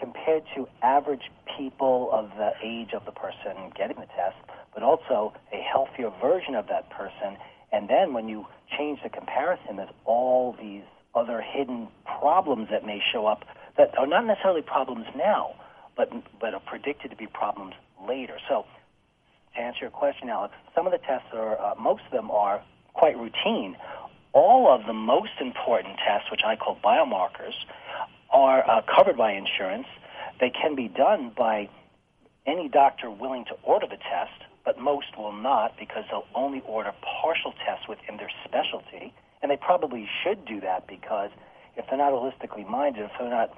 [SPEAKER 3] compared to average people of the age of the person getting the test, but also a healthier version of that person. And then when you change the comparison, there's all these other hidden problems that may show up that are not necessarily problems now, but but are predicted to be problems later. So, to answer your question, Alex, some of the tests are uh, most of them are quite routine. All of the most important tests, which I call biomarkers, are uh, covered by insurance. They can be done by any doctor willing to order the test, but most will not because they'll only order partial tests within their specialty. And they probably should do that because if they're not holistically minded, if they're not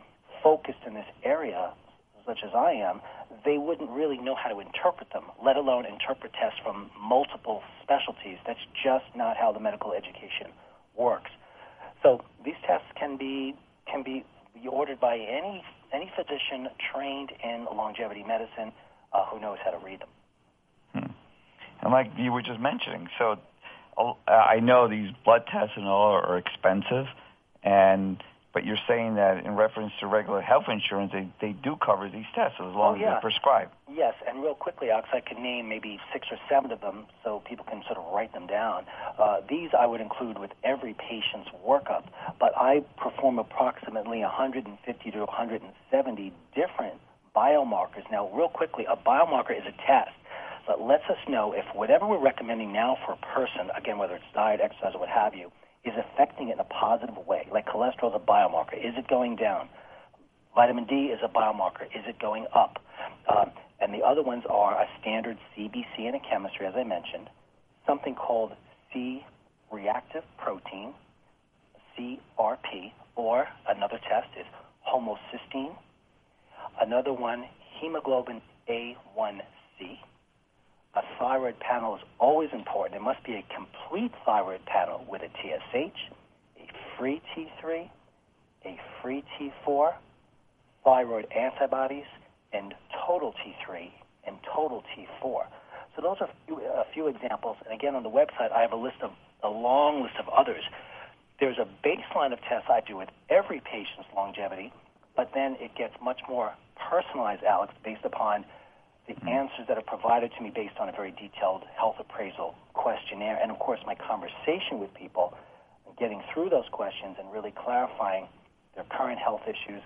[SPEAKER 3] focused in this area, such as I am, they wouldn't really know how to interpret them, let alone interpret tests from multiple specialties. That's just not how the medical education works. So these tests can be can be, be ordered by any any physician trained in longevity medicine uh, who knows how to read them.
[SPEAKER 2] Hmm. And like you were just mentioning, so uh, I know these blood tests and all are expensive, and but you're saying that in reference to regular health insurance, they, they do cover these tests as long
[SPEAKER 3] oh, yeah.
[SPEAKER 2] as they're prescribed.
[SPEAKER 3] Yes, and real quickly, Alex, I can name maybe six or seven of them so people can sort of write them down. Uh, these I would include with every patient's workup, but I perform approximately 150 to 170 different biomarkers. Now, real quickly, a biomarker is a test that lets us know if whatever we're recommending now for a person, again, whether it's diet, exercise, or what have you, is affecting it in a positive way. Like cholesterol is a biomarker. Is it going down? Vitamin D is a biomarker. Is it going up? Um, and the other ones are a standard CBC in a chemistry, as I mentioned, something called C reactive protein, CRP, or another test is homocysteine. Another one, hemoglobin A1C a thyroid panel is always important. It must be a complete thyroid panel with a TSH, a free T3, a free T4, thyroid antibodies, and total T3 and total T4. So those are a few examples. And again, on the website, I have a list of a long list of others. There's a baseline of tests I do with every patient's longevity, but then it gets much more personalized, Alex, based upon the mm-hmm. answers that are provided to me based on a very detailed health appraisal questionnaire, and of course, my conversation with people, getting through those questions and really clarifying their current health issues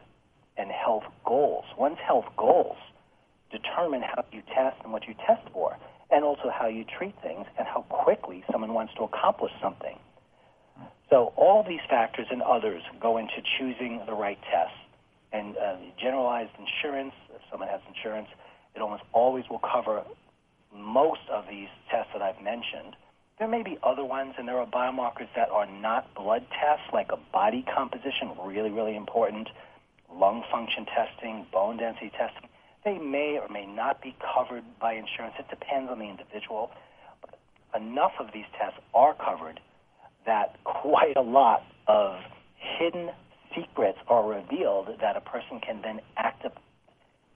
[SPEAKER 3] and health goals. One's health goals determine how you test and what you test for, and also how you treat things and how quickly someone wants to accomplish something. So, all these factors and others go into choosing the right test. And uh, generalized insurance, if someone has insurance, it almost always will cover most of these tests that I've mentioned. There may be other ones, and there are biomarkers that are not blood tests, like a body composition, really, really important, lung function testing, bone density testing. They may or may not be covered by insurance. It depends on the individual. But enough of these tests are covered that quite a lot of hidden secrets are revealed that a person can then act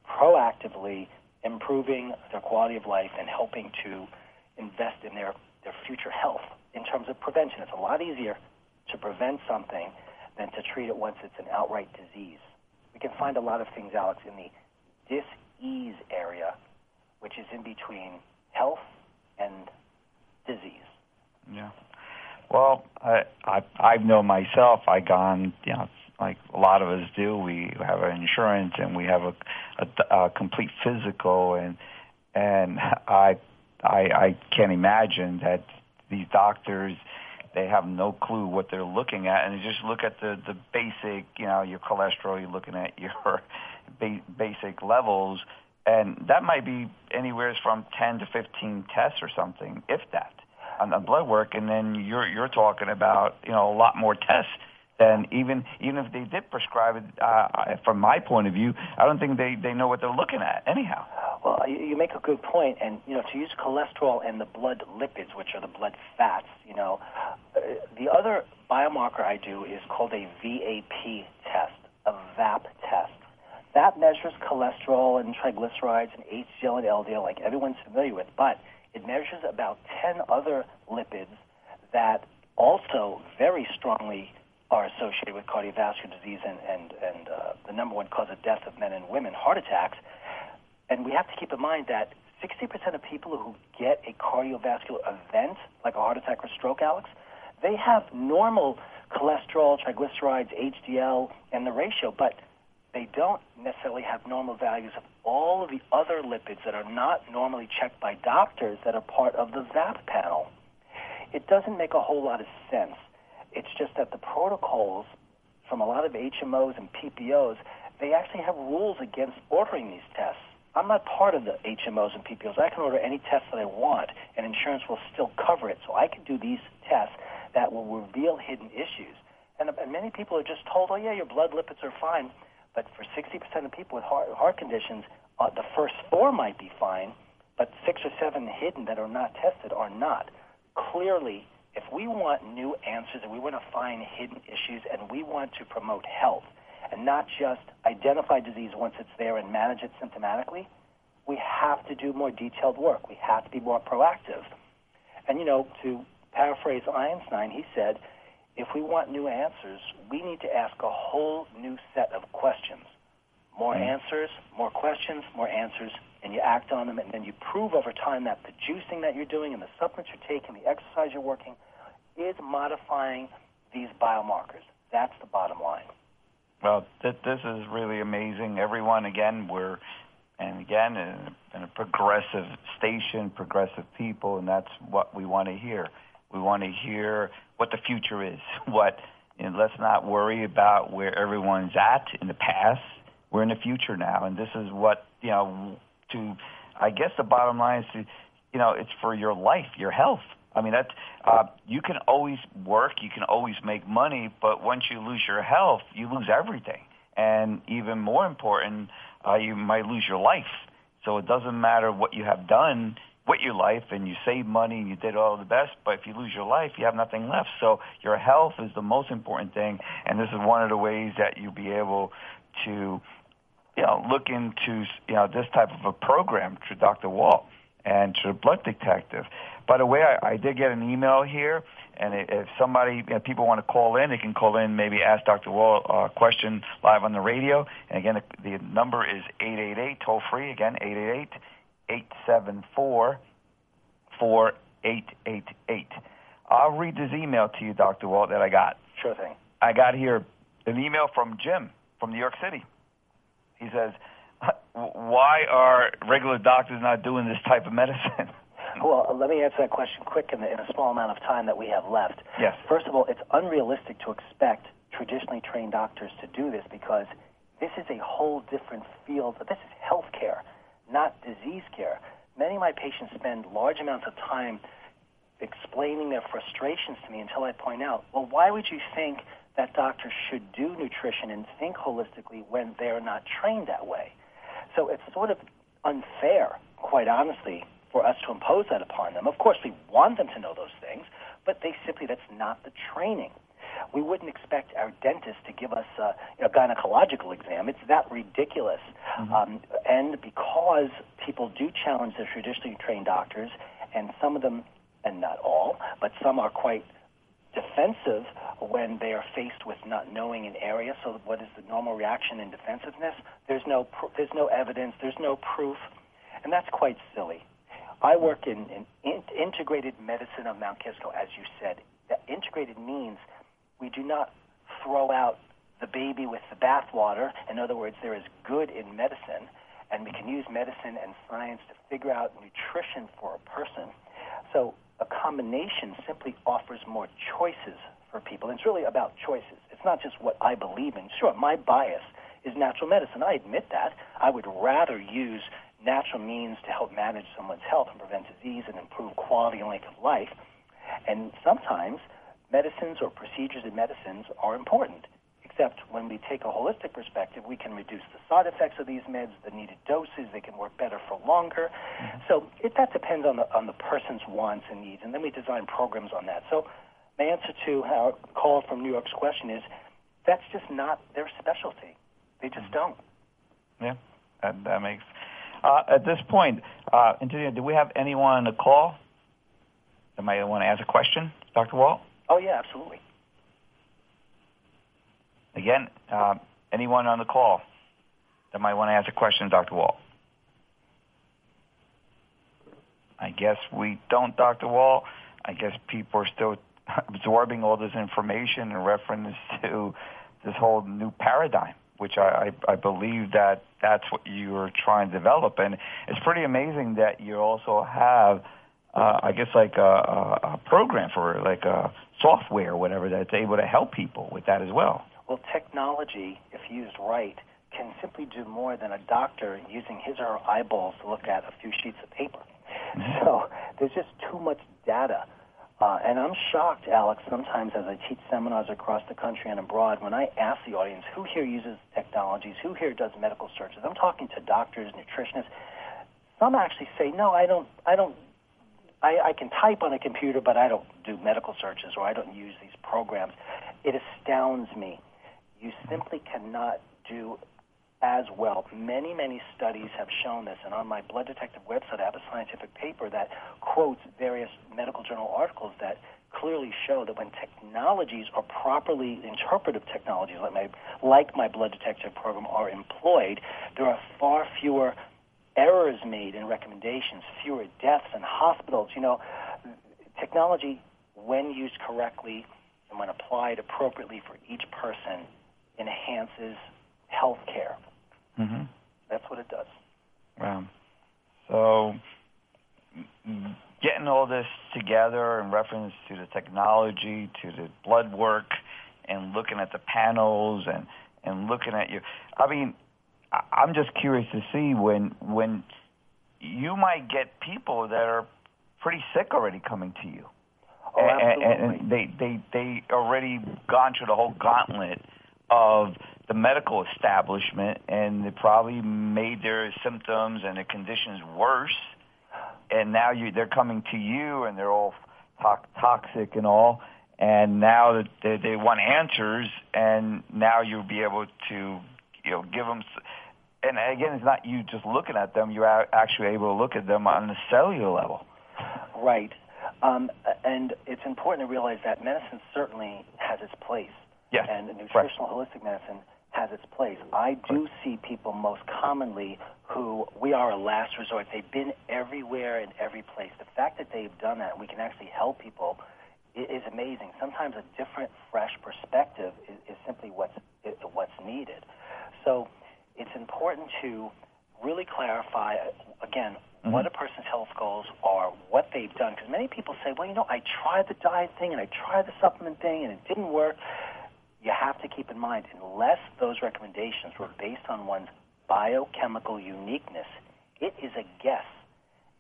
[SPEAKER 3] proactively improving their quality of life and helping to invest in their, their future health in terms of prevention. It's a lot easier to prevent something than to treat it once it's an outright disease. We can find a lot of things, Alex, in the dis-ease area, which is in between health and disease.
[SPEAKER 2] Yeah. Well, I I I know myself. I gone you know like a lot of us do. We have our insurance and we have a, a, a complete physical, and and I, I I can't imagine that these doctors they have no clue what they're looking at, and just look at the the basic, you know, your cholesterol. You're looking at your ba- basic levels, and that might be anywhere from 10 to 15 tests or something, if that, on, on blood work, and then you're you're talking about you know a lot more tests then even even if they did prescribe it, uh, from my point of view, I don't think they they know what they're looking at anyhow.
[SPEAKER 3] Well, you, you make a good point, and you know to use cholesterol and the blood lipids, which are the blood fats. You know, uh, the other biomarker I do is called a VAP test, a VAP test. That measures cholesterol and triglycerides and HDL and LDL, like everyone's familiar with, but it measures about 10 other lipids that also very strongly are associated with cardiovascular disease and, and, and uh, the number one cause of death of men and women, heart attacks. And we have to keep in mind that 60% of people who get a cardiovascular event, like a heart attack or stroke, Alex, they have normal cholesterol, triglycerides, HDL, and the ratio, but they don't necessarily have normal values of all of the other lipids that are not normally checked by doctors that are part of the VAP panel. It doesn't make a whole lot of sense. It's just that the protocols from a lot of HMOs and PPOs, they actually have rules against ordering these tests. I'm not part of the HMOs and PPOs. I can order any test that I want, and insurance will still cover it. So I can do these tests that will reveal hidden issues. And, and many people are just told, oh, yeah, your blood lipids are fine. But for 60% of people with heart, heart conditions, uh, the first four might be fine, but six or seven hidden that are not tested are not. Clearly, if we want new answers and we want to find hidden issues and we want to promote health and not just identify disease once it's there and manage it symptomatically, we have to do more detailed work. We have to be more proactive. And, you know, to paraphrase Einstein, he said, if we want new answers, we need to ask a whole new set of questions. More mm. answers, more questions, more answers, and you act on them, and then you prove over time that the juicing that you're doing and the supplements you're taking, the exercise you're working, is modifying these biomarkers. That's the bottom line.
[SPEAKER 2] Well, th- this is really amazing. Everyone, again, we're, and again, in a, in a progressive station, progressive people, and that's what we want to hear. We want to hear what the future is. What, and let's not worry about where everyone's at in the past. We're in the future now, and this is what you know. To, I guess the bottom line is to, you know, it's for your life, your health. I mean, that uh, you can always work, you can always make money, but once you lose your health, you lose everything. And even more important, uh, you might lose your life. So it doesn't matter what you have done with your life and you save money and you did all the best, but if you lose your life, you have nothing left. So your health is the most important thing, and this is one of the ways that you'll be able to, you know, look into, you know, this type of a program through Dr. Wald and the blood detective. By the way, I, I did get an email here, and if somebody, if people want to call in, they can call in, maybe ask Dr. Wald a question live on the radio. And again, the, the number is 888, toll free, again, 888 874 4888. I'll read this email to you, Dr. Wald, that I got.
[SPEAKER 3] Sure thing.
[SPEAKER 2] I got here an email from Jim from New York City. He says, why are regular doctors not doing this type of medicine?
[SPEAKER 3] Well, let me answer that question quick in, the, in a small amount of time that we have left.
[SPEAKER 2] Yes.
[SPEAKER 3] First of all, it's unrealistic to expect traditionally trained doctors to do this because this is a whole different field. This is healthcare not disease care. Many of my patients spend large amounts of time explaining their frustrations to me until I point out, well, why would you think that doctors should do nutrition and think holistically when they're not trained that way? So it's sort of unfair, quite honestly, for us to impose that upon them. Of course, we want them to know those things, but they simply, that's not the training. We wouldn't expect our dentist to give us a, gynecological exam. It's that ridiculous. Mm-hmm. Um, and because people do challenge the traditionally trained doctors, and some of them, and not all, but some are quite defensive when they are faced with not knowing an area. So, what is the normal reaction in defensiveness? There's no pr- there's no evidence. There's no proof, and that's quite silly. I work in, in, in integrated medicine of Mount Kisco, as you said. That integrated means we do not throw out the baby with the bathwater. In other words, there is good in medicine, and we can use medicine and science to figure out nutrition for a person. So a combination simply offers more choices for people. It's really about choices. It's not just what I believe in. Sure, my bias is natural medicine. I admit that. I would rather use natural means to help manage someone's health and prevent disease and improve quality and length of life. And sometimes medicines or procedures in medicines are important. Except when we take a holistic perspective, we can reduce the side effects of these meds, the needed doses, they can work better for longer. Mm-hmm. So it, that depends on the, on the person's wants and needs, and then we design programs on that. So my answer to our call from New York's question is that's just not their specialty. They just mm-hmm. don't.
[SPEAKER 2] Yeah, that, that makes. Uh, at this point, uh, do we have anyone on the call that might want to ask a question, Dr. Wald?
[SPEAKER 3] Oh, yeah, absolutely.
[SPEAKER 2] Again, uh, anyone on the call that might want to ask a question, Dr. Wald? I guess we don't, Dr. Wald. I guess people are still absorbing all this information in reference to this whole new paradigm, which I, I, I believe that that's what you're trying to develop. And it's pretty amazing that you also have uh, I guess like a, a, a program for like a software or whatever that's able to help people with that as well.
[SPEAKER 3] Well, technology, if used right, can simply do more than a doctor using his or her eyeballs to look at a few sheets of paper. Mm-hmm. So there's just too much data. Uh, and I'm shocked, Alex, sometimes as I teach seminars across the country and abroad, when I ask the audience who here uses technologies, who here does medical searches. I'm talking to doctors, nutritionists. Some actually say, no, I don't, I don't I, I can type on a computer, but I don't do medical searches or I don't use these programs. It astounds me. You simply cannot do as well. Many, many studies have shown this, and on my Blood Detective website, I have a scientific paper that quotes various medical journal articles that clearly show that when technologies are properly interpretive technologies, like my, like my Blood Detective program, are employed, there are far fewer errors made in recommendations, fewer deaths in hospitals. You know, technology, when used correctly and when applied appropriately for each person, enhances health care. Mm-hmm. That's what it does.
[SPEAKER 2] Wow. So, getting all this together in reference to the technology, to the blood work, and looking at the panels and and looking at you. I mean, I'm just curious to see when when you might get people that are pretty sick already coming to you.
[SPEAKER 3] Oh, absolutely.
[SPEAKER 2] And, and they they they already gone through the whole gauntlet of the medical establishment, and they probably made their symptoms and their conditions worse. And now you they're coming to you, and they're all to- toxic and all. And now that they, they want answers, and now you'll be able to you know give them and again, it's not you just looking at them. You're actually able to look at them on the cellular level.
[SPEAKER 3] Right. Um, and it's important to realize that medicine certainly has its place.
[SPEAKER 2] Yes.
[SPEAKER 3] And nutritional right. holistic medicine has its place. I do see people most commonly who we are a last resort. They've been everywhere and every place. The fact that they've done that, we can actually help people, is amazing. Sometimes a different, fresh perspective is, is simply what's what's needed. So it's important to really clarify, again, mm-hmm. what a person's health goals are, what they've done. Because many people say, well, you know, I tried the diet thing and I tried the supplement thing and it didn't work. You have to keep in mind, unless those recommendations were based on one's biochemical uniqueness, it is a guess.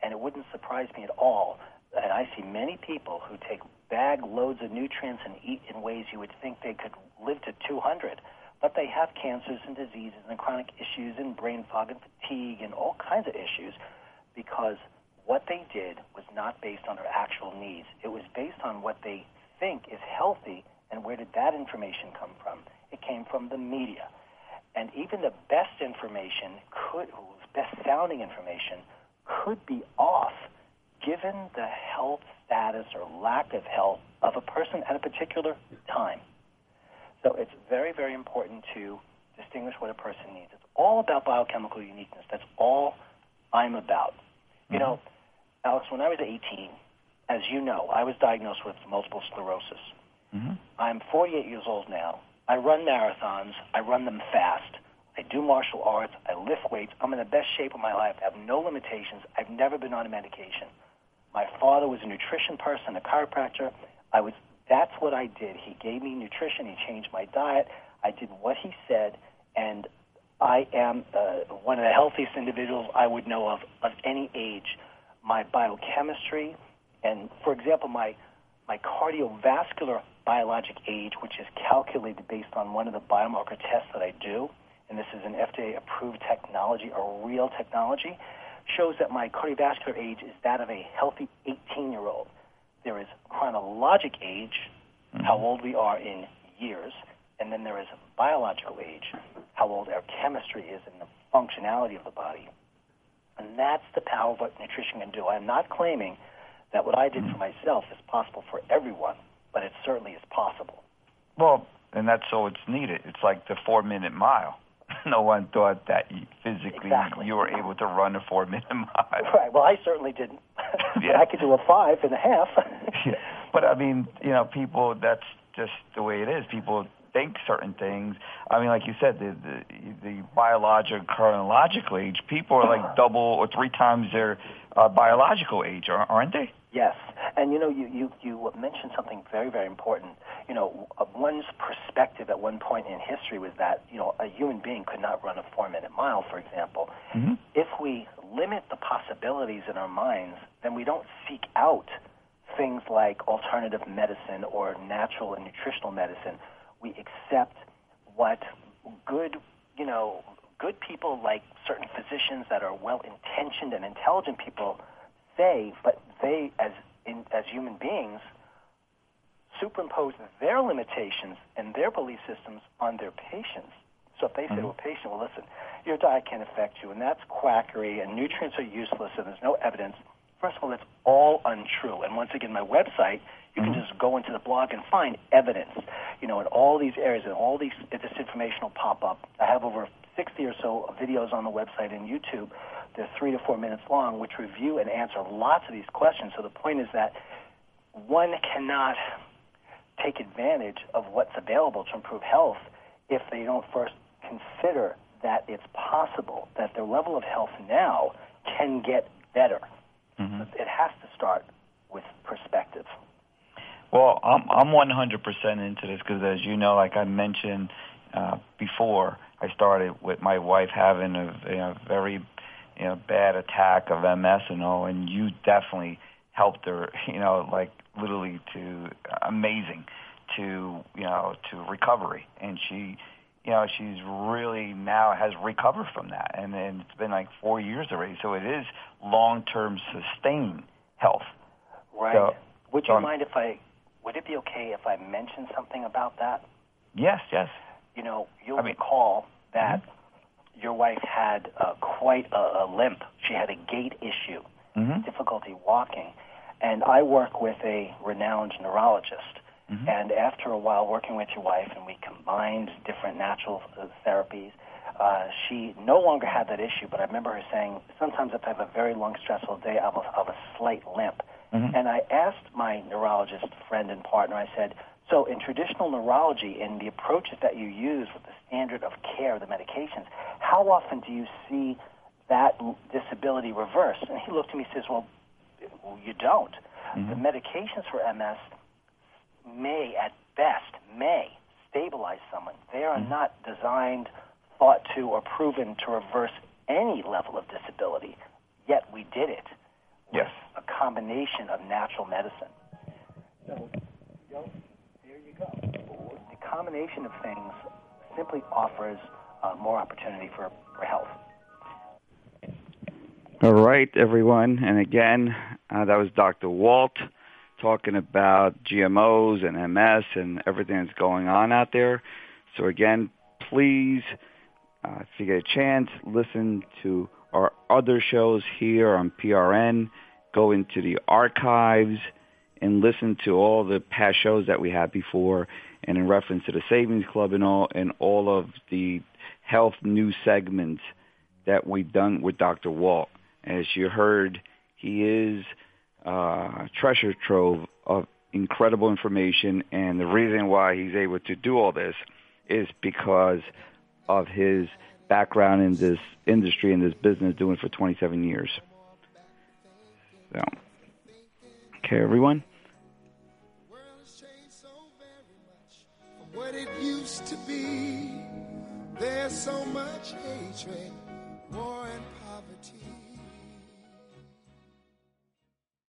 [SPEAKER 3] And it wouldn't surprise me at all. And I see many people who take bag loads of nutrients and eat in ways you would think they could live to 200 but they have cancers and diseases and chronic issues and brain fog and fatigue and all kinds of issues because what they did was not based on their actual needs. It was based on what they think is healthy and where did that information come from? It came from the media. And even the best information could, best sounding information, could be off given the health status or lack of health of a person at a particular time. So it's very, very important to distinguish what a person needs. It's all about biochemical uniqueness. That's all I'm about. Mm-hmm. You know, Alex, when I was 18, as you know, I was diagnosed with multiple sclerosis. Mm-hmm. I'm 48 years old now. I run marathons. I run them fast. I do martial arts. I lift weights. I'm in the best shape of my life. I have no limitations. I've never been on a medication. My father was a nutrition person, a chiropractor. I was that's what I did. He gave me nutrition. He changed my diet. I did what he said, and I am uh, one of the healthiest individuals I would know of of any age. My biochemistry, and for example, my my cardiovascular biologic age, which is calculated based on one of the biomarker tests that I do, and this is an FDA approved technology, a real technology, shows that my cardiovascular age is that of a healthy 18 year old. There is chronologic age, mm-hmm. how old we are in years, and then there is biological age, how old our chemistry is and the functionality of the body. And that's the power of what nutrition can do. I'm not claiming that what I did for mm-hmm. myself is possible for everyone, but it certainly is possible.
[SPEAKER 2] Well, and that's so it's needed. It's like the four minute mile. no one thought that physically
[SPEAKER 3] exactly.
[SPEAKER 2] you were able to run a four minute mile.
[SPEAKER 3] Right. Well, I certainly didn't.
[SPEAKER 2] yeah.
[SPEAKER 3] I could do a five and a half.
[SPEAKER 2] yeah. But I mean, you know, people. That's just the way it is. People think certain things. I mean, like you said, the the, the biological chronological age, people are like double or three times their uh, biological age, aren't they?
[SPEAKER 3] Yes, and you know, you, you you mentioned something very very important. You know, one's perspective at one point in history was that you know a human being could not run a four minute mile, for example.
[SPEAKER 2] Mm-hmm.
[SPEAKER 3] If we limit the possibilities in our minds, then we don't seek out things like alternative medicine or natural and nutritional medicine. We accept what good, you know, good people like certain physicians that are well intentioned and intelligent people say, but they, as in, as human beings, superimpose their limitations and their belief systems on their patients. So if they say mm-hmm. to a patient, well, listen, your diet can't affect you, and that's quackery, and nutrients are useless, and there's no evidence. First of all, that's all untrue. And once again, my website, you can mm-hmm. just go into the blog and find evidence, you know, in all these areas, and all these, this information will pop up. I have over 60 or so videos on the website and YouTube. They're three to four minutes long, which review and answer lots of these questions. So the point is that one cannot take advantage of what's available to improve health if they don't first consider that it's possible that their level of health now can get better.
[SPEAKER 2] Mm-hmm.
[SPEAKER 3] It has to start with perspective.
[SPEAKER 2] Well, I'm I'm 100% into this because, as you know, like I mentioned uh, before, I started with my wife having a, a very you know bad attack of MS and all, and you definitely helped her, you know, like literally to amazing to you know to recovery, and she you know, she's really now has recovered from that, and, and it's been like four years already. So it is long-term sustained health.
[SPEAKER 3] Right.
[SPEAKER 2] So,
[SPEAKER 3] would you um, mind if I? Would it be okay if I mention something about that?
[SPEAKER 2] Yes. Yes.
[SPEAKER 3] You know, you'll I mean, recall that mm-hmm. Your wife had uh, quite a, a limp. She had a gait issue,
[SPEAKER 2] mm-hmm.
[SPEAKER 3] difficulty walking, and I work with a renowned neurologist
[SPEAKER 2] Mm-hmm.
[SPEAKER 3] And after a while working with your wife, and we combined different natural uh, therapies, uh, she no longer had that issue. But I remember her saying, sometimes if I have a very long, stressful day, I have have a slight limp.
[SPEAKER 2] Mm-hmm.
[SPEAKER 3] And I asked my neurologist friend and partner, I said, so in traditional neurology, in the approaches that you use with the standard of care, the medications, how often do you see that disability reversed? And he looked at me and says, well, you don't.
[SPEAKER 2] Mm-hmm.
[SPEAKER 3] The medications for MS may, at best, may stabilize someone. They are
[SPEAKER 2] mm-hmm.
[SPEAKER 3] not designed, thought to, or proven to reverse any level of disability. Yet we did it.
[SPEAKER 2] Yes.
[SPEAKER 3] a combination of natural medicine. So, you know, there you go. The combination of things simply offers uh, more opportunity for, for health.
[SPEAKER 2] All right, everyone. And again, uh, that was Dr. Wald talking about GMOs and MS and everything that's going on out there. So again, please, uh, if you get a chance, listen to our other shows here on PRN. Go into the archives and listen to all the past shows that we had before and in reference to the Savings Club and all and all of the health news segments that we've done with Dr. Wald. As you heard, he is uh, treasure trove of incredible information, and the reason why he's able to do all this is because of his background in this industry and this business, doing for 27 years. So, okay, everyone.
[SPEAKER 1] What it used to be, there's so much hatred, war and